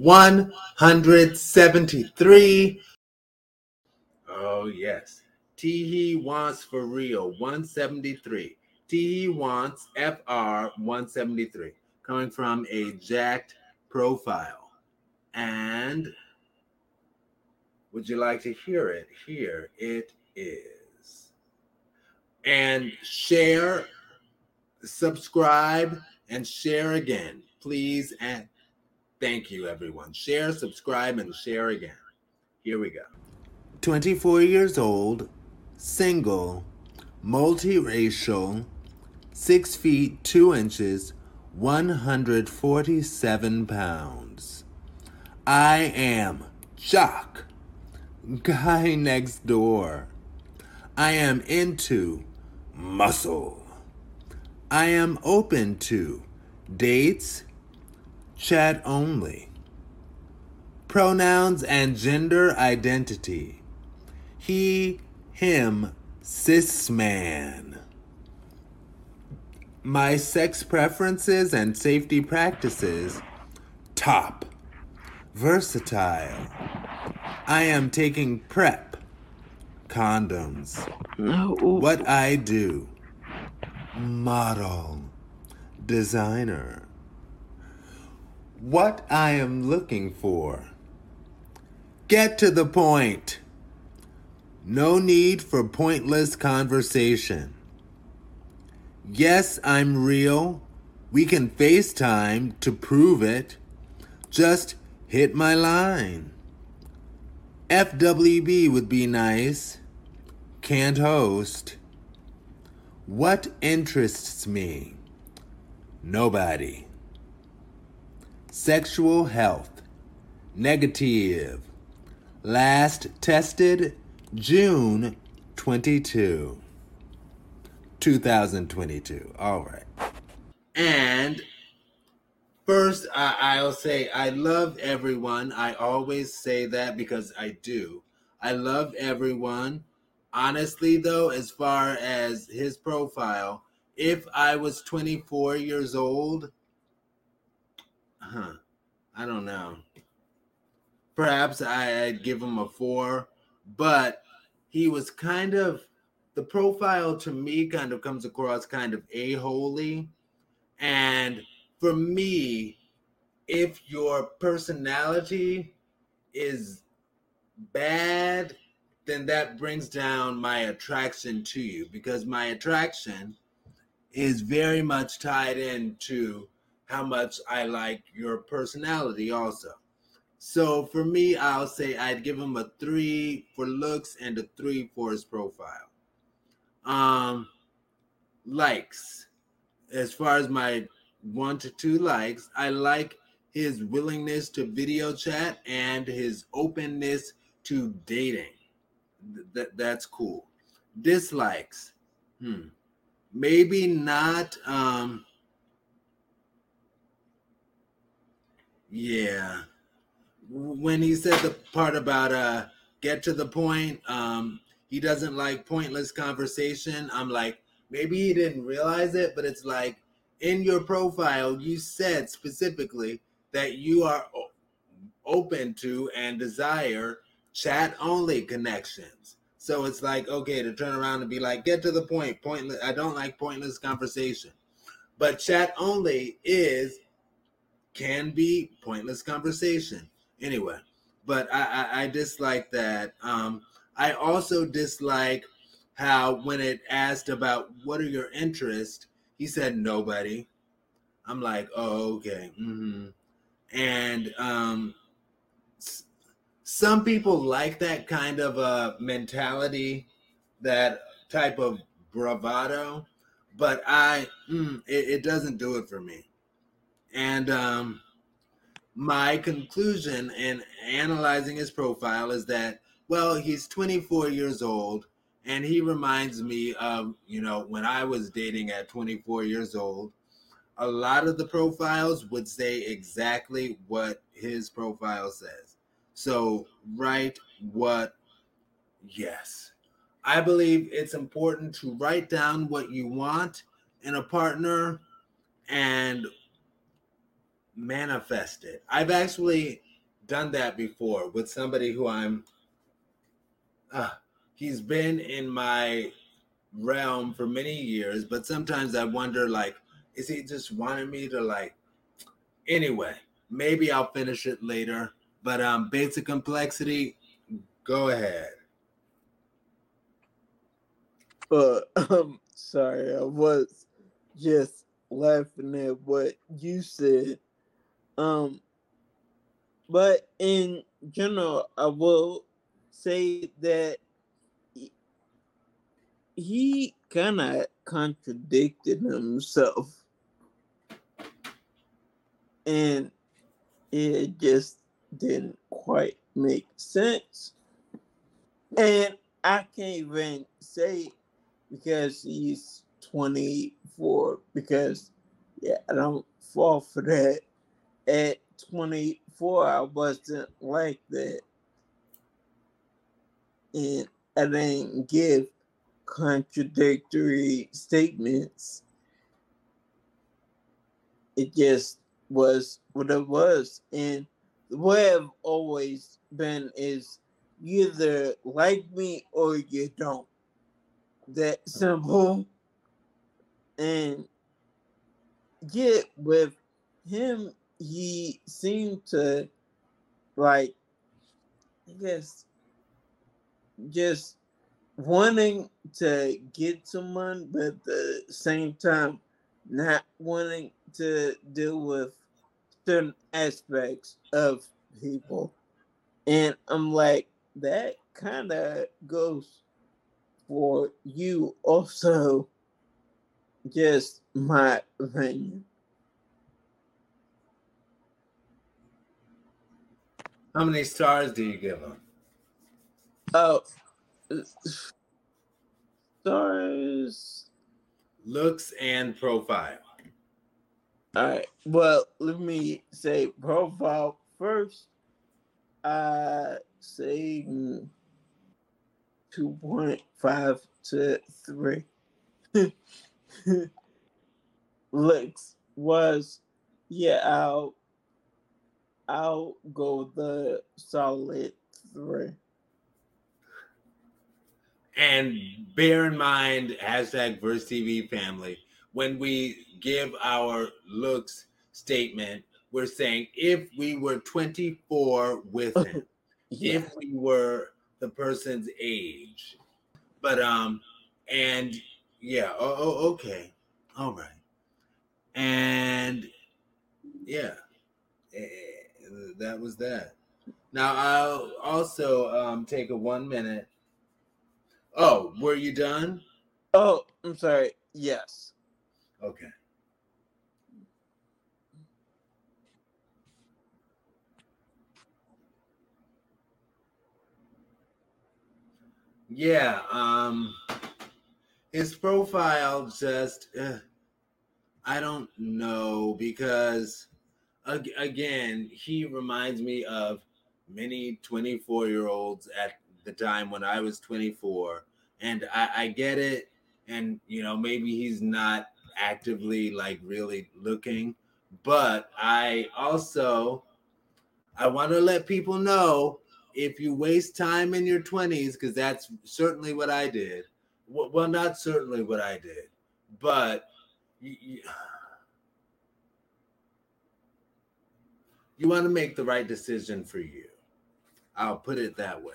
173. Oh, yes. T wants for real 173. T wants FR 173 coming from a jacked profile. And would you like to hear it? Here it is. And share, subscribe, and share again, please. And thank you, everyone. Share, subscribe, and share again. Here we go. 24 years old, single, multiracial, 6 feet 2 inches, 147 pounds. I am Jock, guy next door. I am into muscle. I am open to dates, chat only, pronouns and gender identity. He, him, cis man. My sex preferences and safety practices top, versatile. I am taking PrEP, condoms. No. What I do model, designer. What I am looking for. Get to the point. No need for pointless conversation. Yes, I'm real. We can FaceTime to prove it. Just hit my line. FWB would be nice. Can't host. What interests me? Nobody. Sexual health. Negative. Last tested June 22. 2022. All right. And first, I, I'll say I love everyone. I always say that because I do. I love everyone. Honestly, though, as far as his profile, if I was 24 years old, huh, I don't know. Perhaps I'd give him a four, but he was kind of the profile to me kind of comes across kind of a holy. And for me, if your personality is bad, then that brings down my attraction to you because my attraction is very much tied into how much I like your personality also. So for me, I'll say I'd give him a three for looks and a three for his profile. Um, likes. As far as my one to two likes, I like his willingness to video chat and his openness to dating. Th- that's cool. Dislikes. Hmm. Maybe not. Um, yeah. When he said the part about uh get to the point, um, he doesn't like pointless conversation. I'm like, maybe he didn't realize it, but it's like in your profile, you said specifically that you are open to and desire chat only connections. So it's like, okay, to turn around and be like, get to the point, pointless. I don't like pointless conversation. But chat only is, can be pointless conversation. Anyway, but I, I, I dislike that. Um, I also dislike how when it asked about what are your interests, he said nobody. I'm like, oh, okay. Mm-hmm. And um, some people like that kind of a mentality, that type of bravado, but I, mm, it, it, doesn't do it for me. And um, my conclusion in analyzing his profile is that well, he's 24 years old, and he reminds me of, you know, when I was dating at 24 years old. A lot of the profiles would say exactly what his profile says. So, write what, yes. I believe it's important to write down what you want in a partner and manifest it. I've actually done that before with somebody who I'm. Uh, he's been in my realm for many years, but sometimes I wonder, like, is he just wanting me to like? Anyway, maybe I'll finish it later. But um, basic complexity, go ahead. But um, sorry, I was just laughing at what you said. Um, but in general, I will say that he kind of contradicted himself. And it just didn't quite make sense. And I can't even say because he's 24, because yeah, I don't fall for that. At 24, I wasn't like that. And I didn't give contradictory statements. It just was what it was. And the way I've always been is you either like me or you don't. That simple. And yet with him, he seemed to like I guess just wanting to get someone, but at the same time, not wanting to deal with certain aspects of people. And I'm like, that kind of goes for you also. Just my opinion. How many stars do you give him? Oh, stars. Looks and profile. All right. Well, let me say profile first. I say mm, two point five to three. Looks was yeah. I'll I'll go the solid three. And bear in mind, hashtag Verse TV family, when we give our looks statement, we're saying if we were 24 with him, yeah. if we were the person's age. But, um, and yeah, oh, oh okay. All right. And yeah, that was that. Now I'll also um, take a one minute Oh, were you done? Oh, I'm sorry. Yes. Okay. Yeah, um his profile just uh, I don't know because again, he reminds me of many 24 year olds at the time when I was 24, and I, I get it. And you know, maybe he's not actively like really looking, but I also I want to let people know if you waste time in your 20s, because that's certainly what I did. Well, not certainly what I did, but you, you, you want to make the right decision for you. I'll put it that way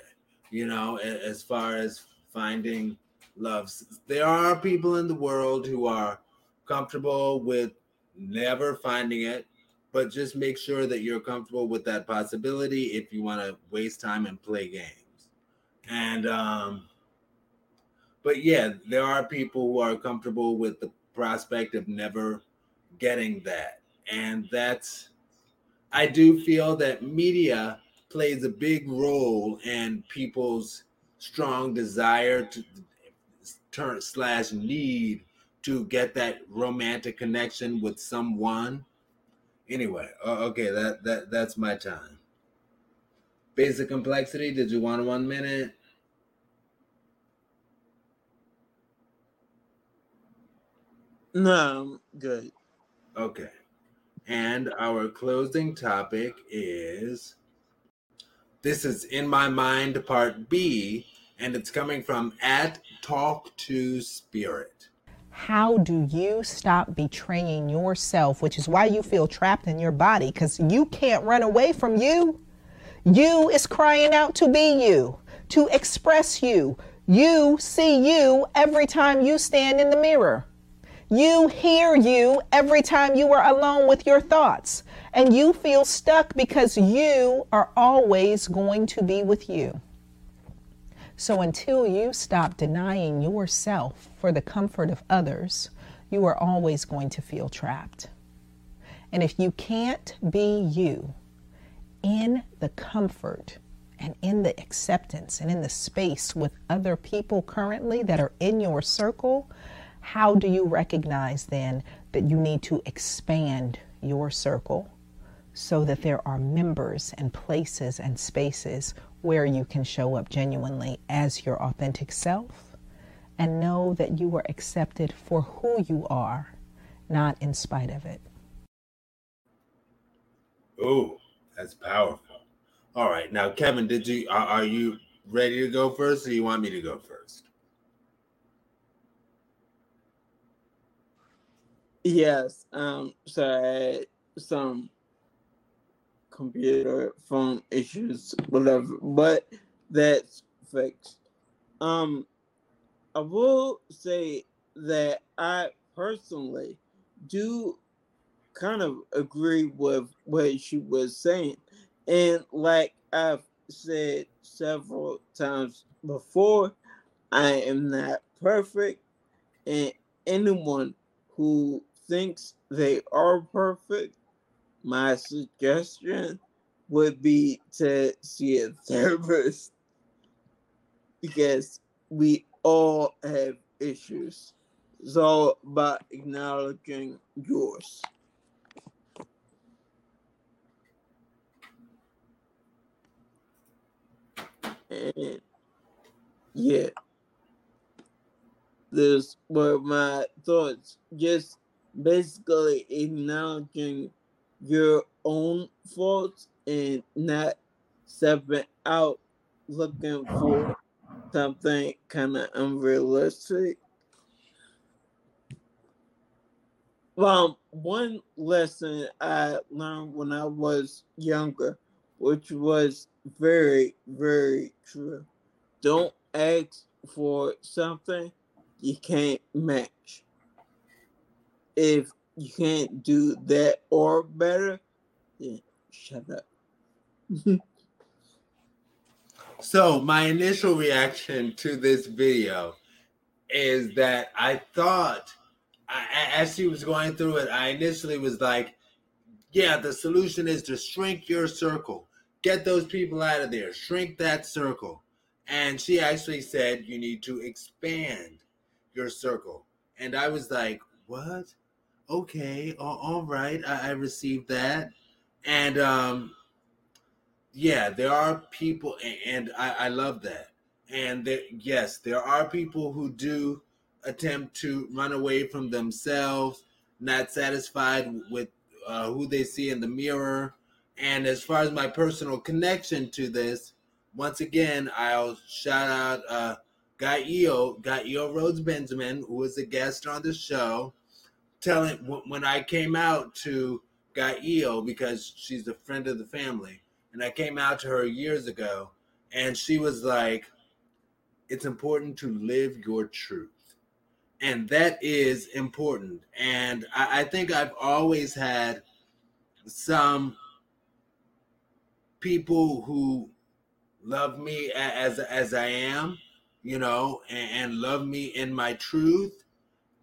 you know, as far as finding love. There are people in the world who are comfortable with never finding it, but just make sure that you're comfortable with that possibility if you want to waste time and play games. And, um, but yeah, there are people who are comfortable with the prospect of never getting that. And that's, I do feel that media plays a big role in people's strong desire to turn slash need to get that romantic connection with someone. Anyway, okay, that that that's my time. Basic complexity. Did you want one minute? No, I'm good. Okay. And our closing topic is this is in my mind part B, and it's coming from at Talk to Spirit. How do you stop betraying yourself, which is why you feel trapped in your body? Because you can't run away from you. You is crying out to be you, to express you. You see you every time you stand in the mirror. You hear you every time you are alone with your thoughts. And you feel stuck because you are always going to be with you. So until you stop denying yourself for the comfort of others, you are always going to feel trapped. And if you can't be you in the comfort and in the acceptance and in the space with other people currently that are in your circle, how do you recognize then that you need to expand your circle so that there are members and places and spaces where you can show up genuinely as your authentic self and know that you are accepted for who you are, not in spite of it. Oh, that's powerful. All right, now Kevin, did you are, are you ready to go first, or you want me to go first? Yes. Um. So I had some computer phone issues, whatever, but that's fixed. Um, I will say that I personally do kind of agree with what she was saying. And like I've said several times before, I am not perfect. And anyone who thinks they are perfect my suggestion would be to see a therapist because we all have issues. All about acknowledging yours. And yeah, this were my thoughts. Just basically acknowledging your own faults and not stepping out looking for something kind of unrealistic. Well, one lesson I learned when I was younger, which was very, very true. Don't ask for something you can't match. If you can't do that or better, then shut up. so my initial reaction to this video is that I thought I, as she was going through it, I initially was like, yeah, the solution is to shrink your circle. Get those people out of there. Shrink that circle. And she actually said you need to expand your circle. And I was like, what? Okay, all, all right, I, I received that. And um, yeah, there are people, and I, I love that. And there, yes, there are people who do attempt to run away from themselves, not satisfied with uh, who they see in the mirror. And as far as my personal connection to this, once again, I'll shout out uh, Guy Eo, Guy Eo Rhodes Benjamin, who was a guest on the show telling when I came out to Gaio because she's a friend of the family, and I came out to her years ago, and she was like, "It's important to live your truth," and that is important. And I, I think I've always had some people who love me as as I am, you know, and, and love me in my truth,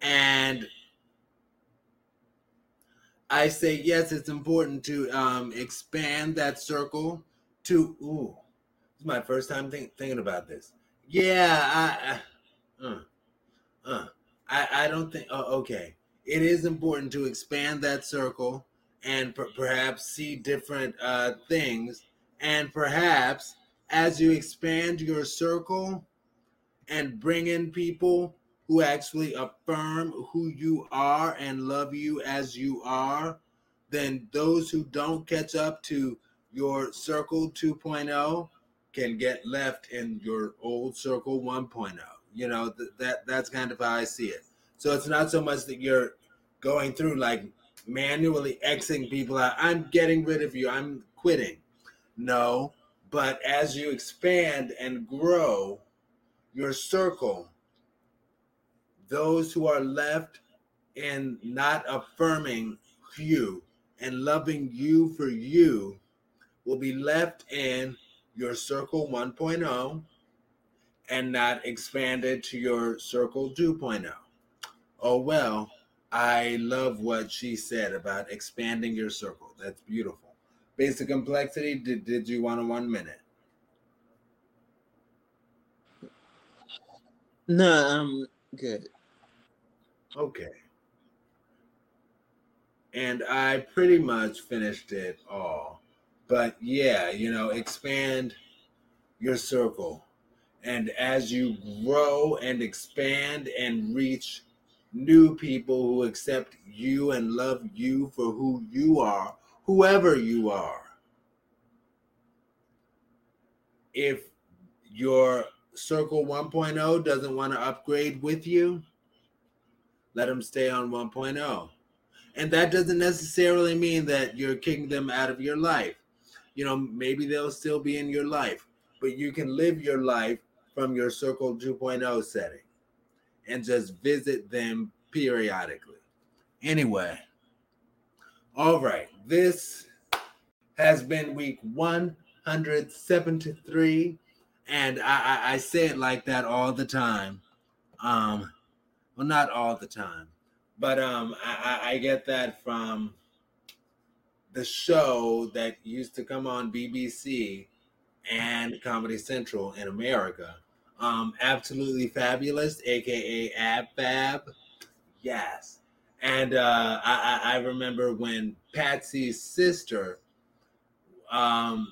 and I say yes, it's important to um, expand that circle to. Ooh, this is my first time think, thinking about this. Yeah, I, I uh, uh, I, I don't think. Oh, okay, it is important to expand that circle and per- perhaps see different uh, things, and perhaps as you expand your circle and bring in people who actually affirm who you are and love you as you are, then those who don't catch up to your circle 2.0 can get left in your old circle 1.0. You know, th- that that's kind of how I see it. So it's not so much that you're going through like manually Xing people out. I'm getting rid of you. I'm quitting. No, but as you expand and grow your circle, those who are left and not affirming you and loving you for you will be left in your circle 1.0 and not expanded to your circle 2.0. Oh, well, I love what she said about expanding your circle. That's beautiful. Basic complexity, did, did you want a one minute? No, I'm good. Okay. And I pretty much finished it all. But yeah, you know, expand your circle. And as you grow and expand and reach new people who accept you and love you for who you are, whoever you are, if your circle 1.0 doesn't want to upgrade with you, let them stay on 1.0. And that doesn't necessarily mean that you're kicking them out of your life. You know, maybe they'll still be in your life, but you can live your life from your Circle 2.0 setting and just visit them periodically. Anyway, all right, this has been week 173, and I, I, I say it like that all the time. Um, well, not all the time, but um, I, I get that from the show that used to come on BBC and Comedy Central in America. Um, absolutely fabulous, aka Ab Fab. Yes. And uh, I, I remember when Patsy's sister, um,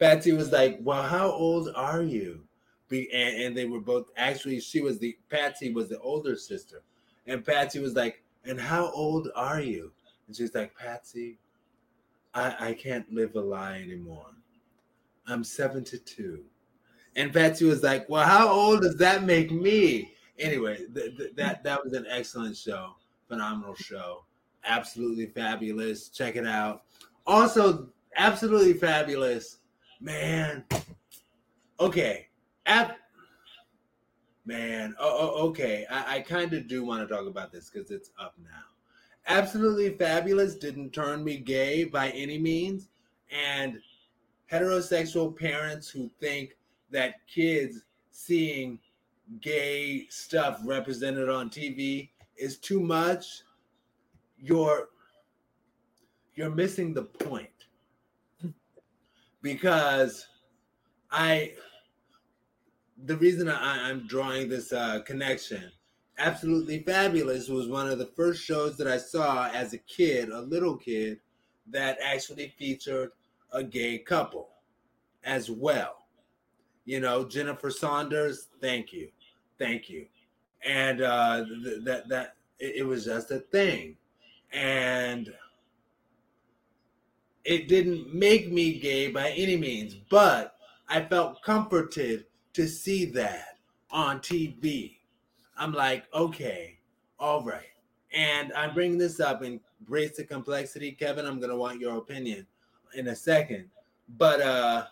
Patsy was like, Well, how old are you? Be, and, and they were both actually, she was the, Patsy was the older sister. And Patsy was like, And how old are you? And she's like, Patsy, I, I can't live a lie anymore. I'm 72. And Patsy was like, Well, how old does that make me? Anyway, th- th- that that was an excellent show, phenomenal show, absolutely fabulous. Check it out. Also, absolutely fabulous, man. Okay, Ab- man. Oh, oh okay. I, I kind of do want to talk about this because it's up now. Absolutely fabulous didn't turn me gay by any means, and heterosexual parents who think that kids seeing gay stuff represented on TV is too much, you're you're missing the point. because I the reason I, I'm drawing this uh, connection, absolutely fabulous, was one of the first shows that I saw as a kid, a little kid, that actually featured a gay couple as well. You know, Jennifer Saunders, thank you, thank you, and uh, th- that that it, it was just a thing, and it didn't make me gay by any means, but I felt comforted to see that on TV. I'm like, okay, all right. And I'm bringing this up and basic complexity. Kevin, I'm going to want your opinion in a second. But, uh,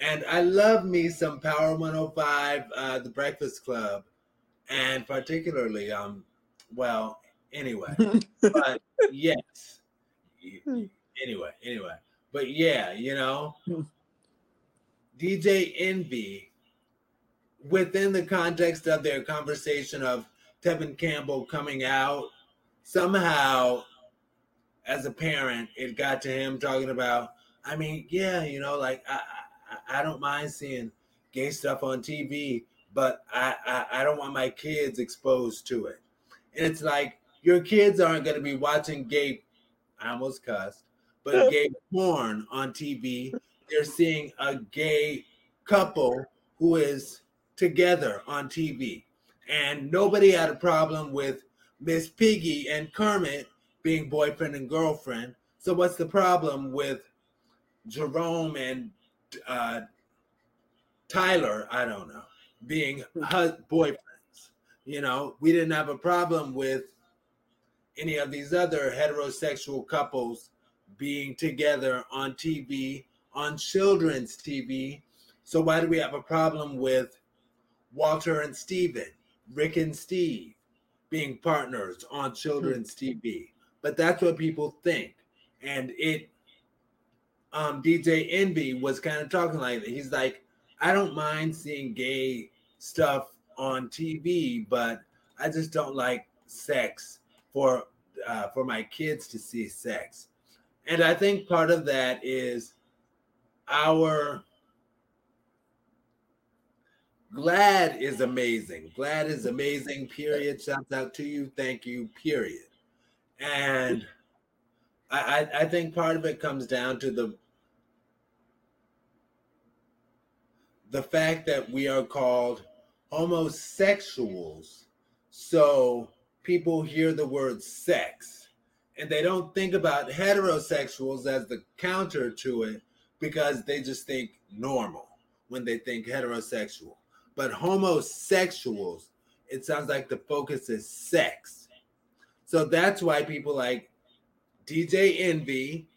and I love me some Power 105, uh, The Breakfast Club, and particularly, um, well, anyway, but yes, anyway, anyway, but yeah, you know, DJ Envy, within the context of their conversation of Tevin Campbell coming out, somehow, as a parent, it got to him talking about. I mean, yeah, you know, like I, I, I don't mind seeing gay stuff on TV, but I, I, I don't want my kids exposed to it. And it's like your kids aren't going to be watching gay. I almost cussed, but gay porn on TV. They're seeing a gay couple who is together on TV. And nobody had a problem with Miss Piggy and Kermit being boyfriend and girlfriend. So what's the problem with Jerome and uh, Tyler, I don't know, being boyfriends. You know, we didn't have a problem with any of these other heterosexual couples being together on TV, on children's TV. So why do we have a problem with Walter and Steven, Rick and Steve being partners on children's TV? But that's what people think. And it um DJ Envy was kind of talking like that. He's like, I don't mind seeing gay stuff on TV, but I just don't like sex for uh, for my kids to see sex. And I think part of that is our GLAAD is amazing. GLAAD is amazing, period. Shouts out to you. Thank you, period. And I, I, I think part of it comes down to the the fact that we are called homosexuals. So people hear the word sex and they don't think about heterosexuals as the counter to it because they just think normal when they think heterosexual. But homosexuals, it sounds like the focus is sex. So that's why people like DJ Envy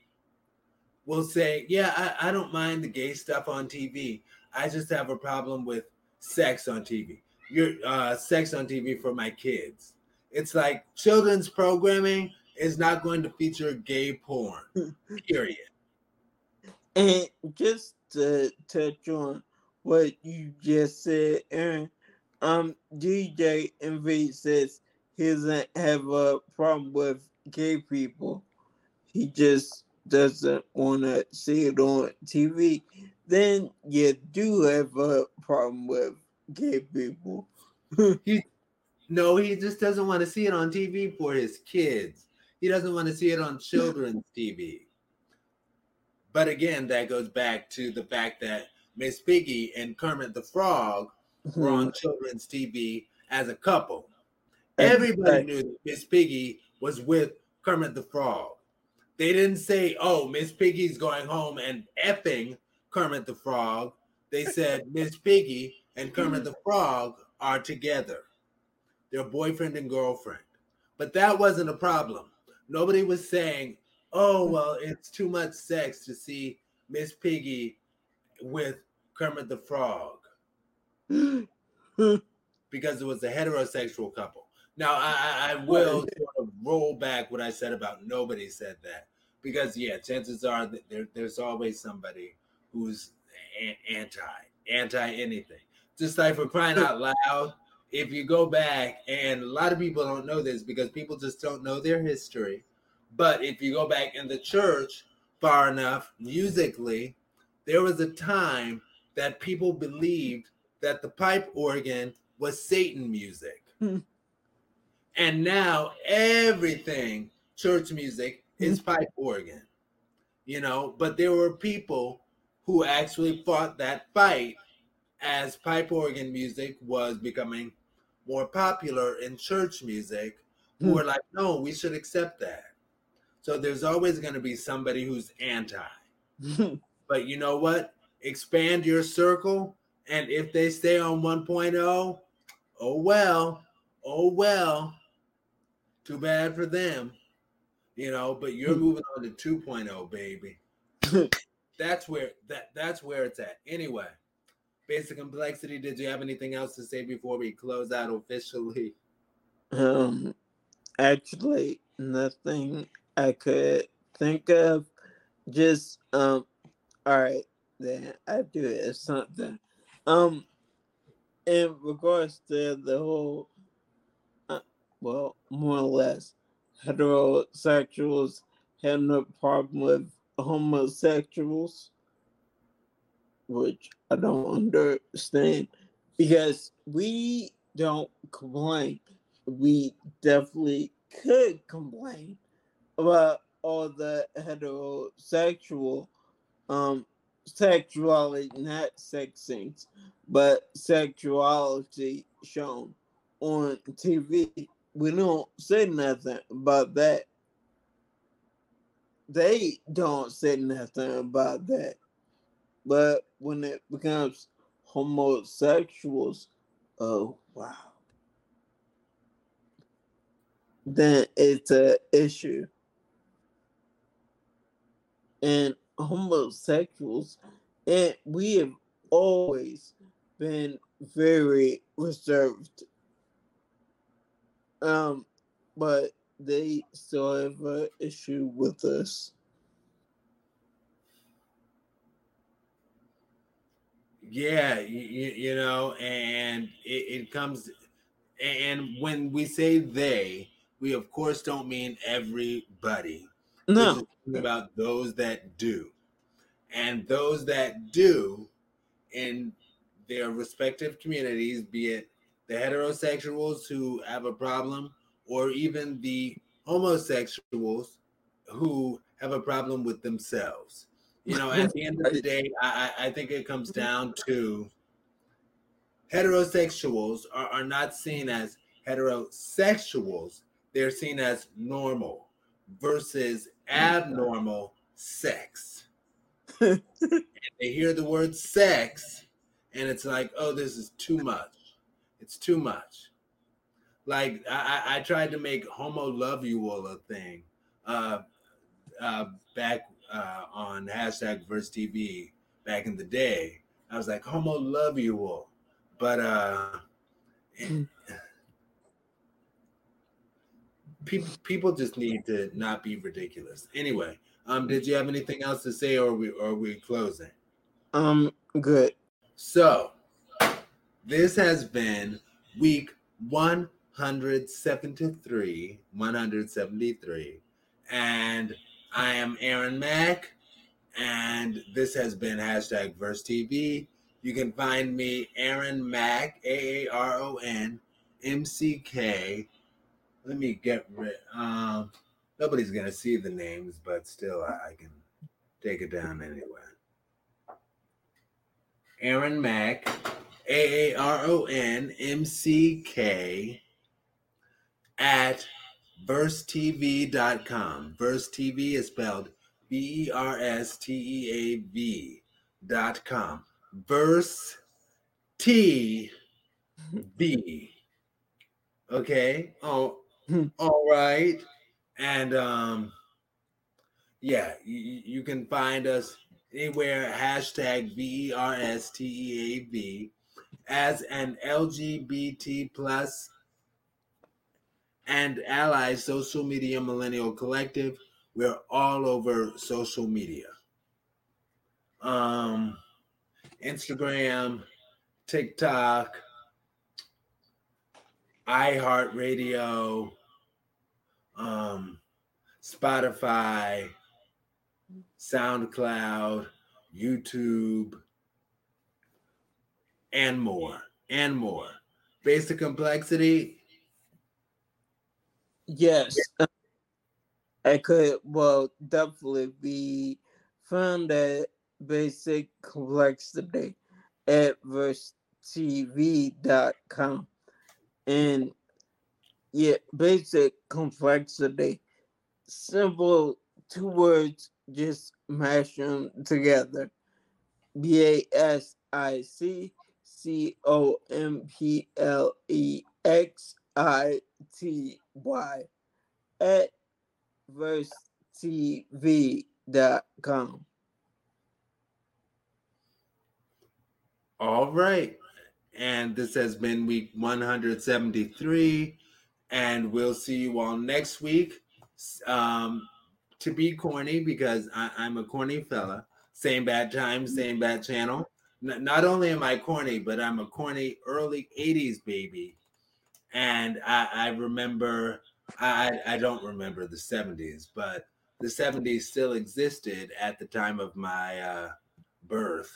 will say, Yeah, I, I don't mind the gay stuff on TV. I just have a problem with sex on TV. Your uh, sex on TV for my kids. It's like children's programming is not going to feature gay porn. period. And just to touch on what you just said, Aaron, um, DJ Envy says he doesn't have a problem with gay people. He just doesn't want to see it on TV then you do have a problem with gay people. he, no, he just doesn't want to see it on TV for his kids. He doesn't want to see it on children's TV. But again, that goes back to the fact that Miss Piggy and Kermit the Frog were on mm-hmm. children's TV as a couple. Everybody knew that Miss Piggy was with Kermit the Frog. They didn't say, "Oh, Miss Piggy's going home and effing Kermit the Frog. They said Miss Piggy and Kermit the Frog are together. They're boyfriend and girlfriend. But that wasn't a problem. Nobody was saying, oh, well, it's too much sex to see Miss Piggy with Kermit the Frog. because it was a heterosexual couple. Now, I, I will sort of roll back what I said about nobody said that. Because, yeah, chances are that there, there's always somebody who's anti anti anything. Just like for crying out loud, if you go back, and a lot of people don't know this because people just don't know their history. But if you go back in the church far enough, musically, there was a time that people believed that the pipe organ was Satan music. Hmm. And now everything church music is hmm. pipe organ. You know, but there were people who actually fought that fight as pipe organ music was becoming more popular in church music who hmm. were like, no, we should accept that. So there's always going to be somebody who's anti. but you know what? Expand your circle. And if they stay on 1.0, oh well, oh well. Too bad for them. You know, but you're hmm. moving on to 2.0, baby. that's where that that's where it's at. Anyway, basic complexity. Did you have anything else to say before we close out officially? Um, actually, nothing I could think of. Just um, all right, then I do it as something. Um, in regards to the whole, uh, well, more or less, heterosexuals have no problem with homosexuals, which I don't understand because we don't complain. We definitely could complain about all the heterosexual um sexuality, not sex scenes, but sexuality shown on TV. We don't say nothing about that they don't say nothing about that. But when it becomes homosexuals, oh wow. Then it's a issue. And homosexuals, and we have always been very reserved. Um, but they still have an issue with us. Yeah, you, you know, and it, it comes, and when we say they, we of course don't mean everybody. No, about those that do, and those that do, in their respective communities, be it the heterosexuals who have a problem, or even the homosexuals who have a problem with themselves. You know, at the end of the day, I, I think it comes down to heterosexuals are, are not seen as heterosexuals, they're seen as normal versus abnormal sex. and they hear the word sex, and it's like, oh, this is too much. It's too much. Like I, I tried to make homo love you all a thing uh, uh, back uh, on hashtag verse TV back in the day. I was like, homo love you all. But uh mm. People people just need to not be ridiculous. Anyway, um, did you have anything else to say or are we or are we closing? Um good. So this has been week 173, 173. And I am Aaron Mack, and this has been hashtag Verse TV. You can find me Aaron Mack, A A R O N M C K. Let me get rid. Um, nobody's gonna see the names, but still, I, I can take it down anyway. Aaron Mack, A A R O N M C K, at versetv.com. Verse TV is spelled B E R S T E A V dot com. Verse T V. Okay. Oh. all right. And um, yeah, you, you can find us anywhere. Hashtag V E R S T E A V as an LGBT plus and Allies Social Media Millennial Collective. We're all over social media. Um, Instagram, TikTok, iHeartRadio, um, Spotify, SoundCloud, YouTube, and more, and more. Basic complexity Yes, I could. Well, definitely be found at basic complexity at versetv.com. And yeah, basic complexity. Simple two words, just mash them together. B A S I C C O M P L E X I T Y at versetv.com. All right. And this has been week 173. And we'll see you all next week. Um, to be corny, because I, am a corny fella. Same bad time, same bad channel. N- not only am I corny, but I'm a corny early 80s baby and I, I remember I, I don't remember the 70s, but the 70s still existed at the time of my uh, birth.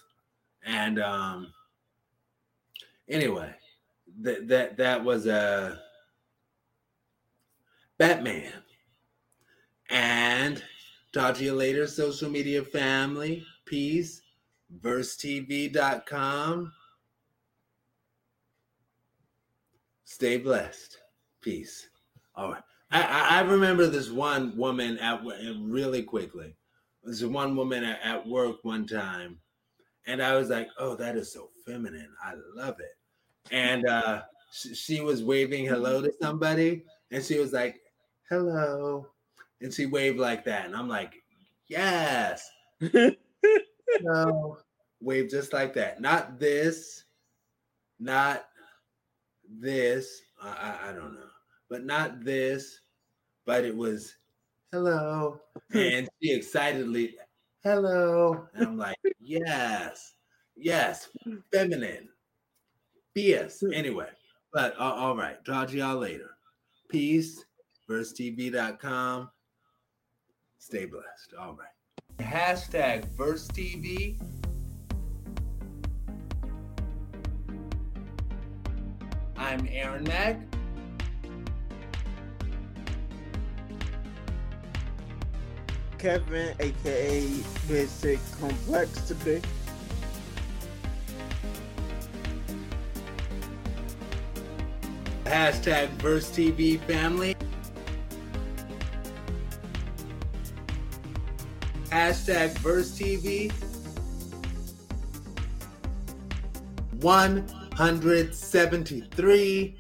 And um, anyway, that that that was a Batman. And talk to you later, social media family. Peace. VerseTV.com. Stay blessed. Peace. All right. I, I remember this one woman at really quickly. There's one woman at, at work one time, and I was like, "Oh, that is so feminine. I love it." And uh, she, she was waving hello to somebody, and she was like, "Hello," and she waved like that, and I'm like, "Yes." no, wave just like that. Not this, not this. I, I, I don't know, but not this. But it was hello, and she excitedly hello, and I'm like, yes, yes, feminine, BS. Anyway, but uh, all right, talk to y'all later. Peace. VerseTV.com. Stay blessed. All right. Hashtag VerseTV. I'm Aaron Mack. Kevin, aka Basic Complexity. Hashtag Verse TV family. Hashtag Verse TV. 173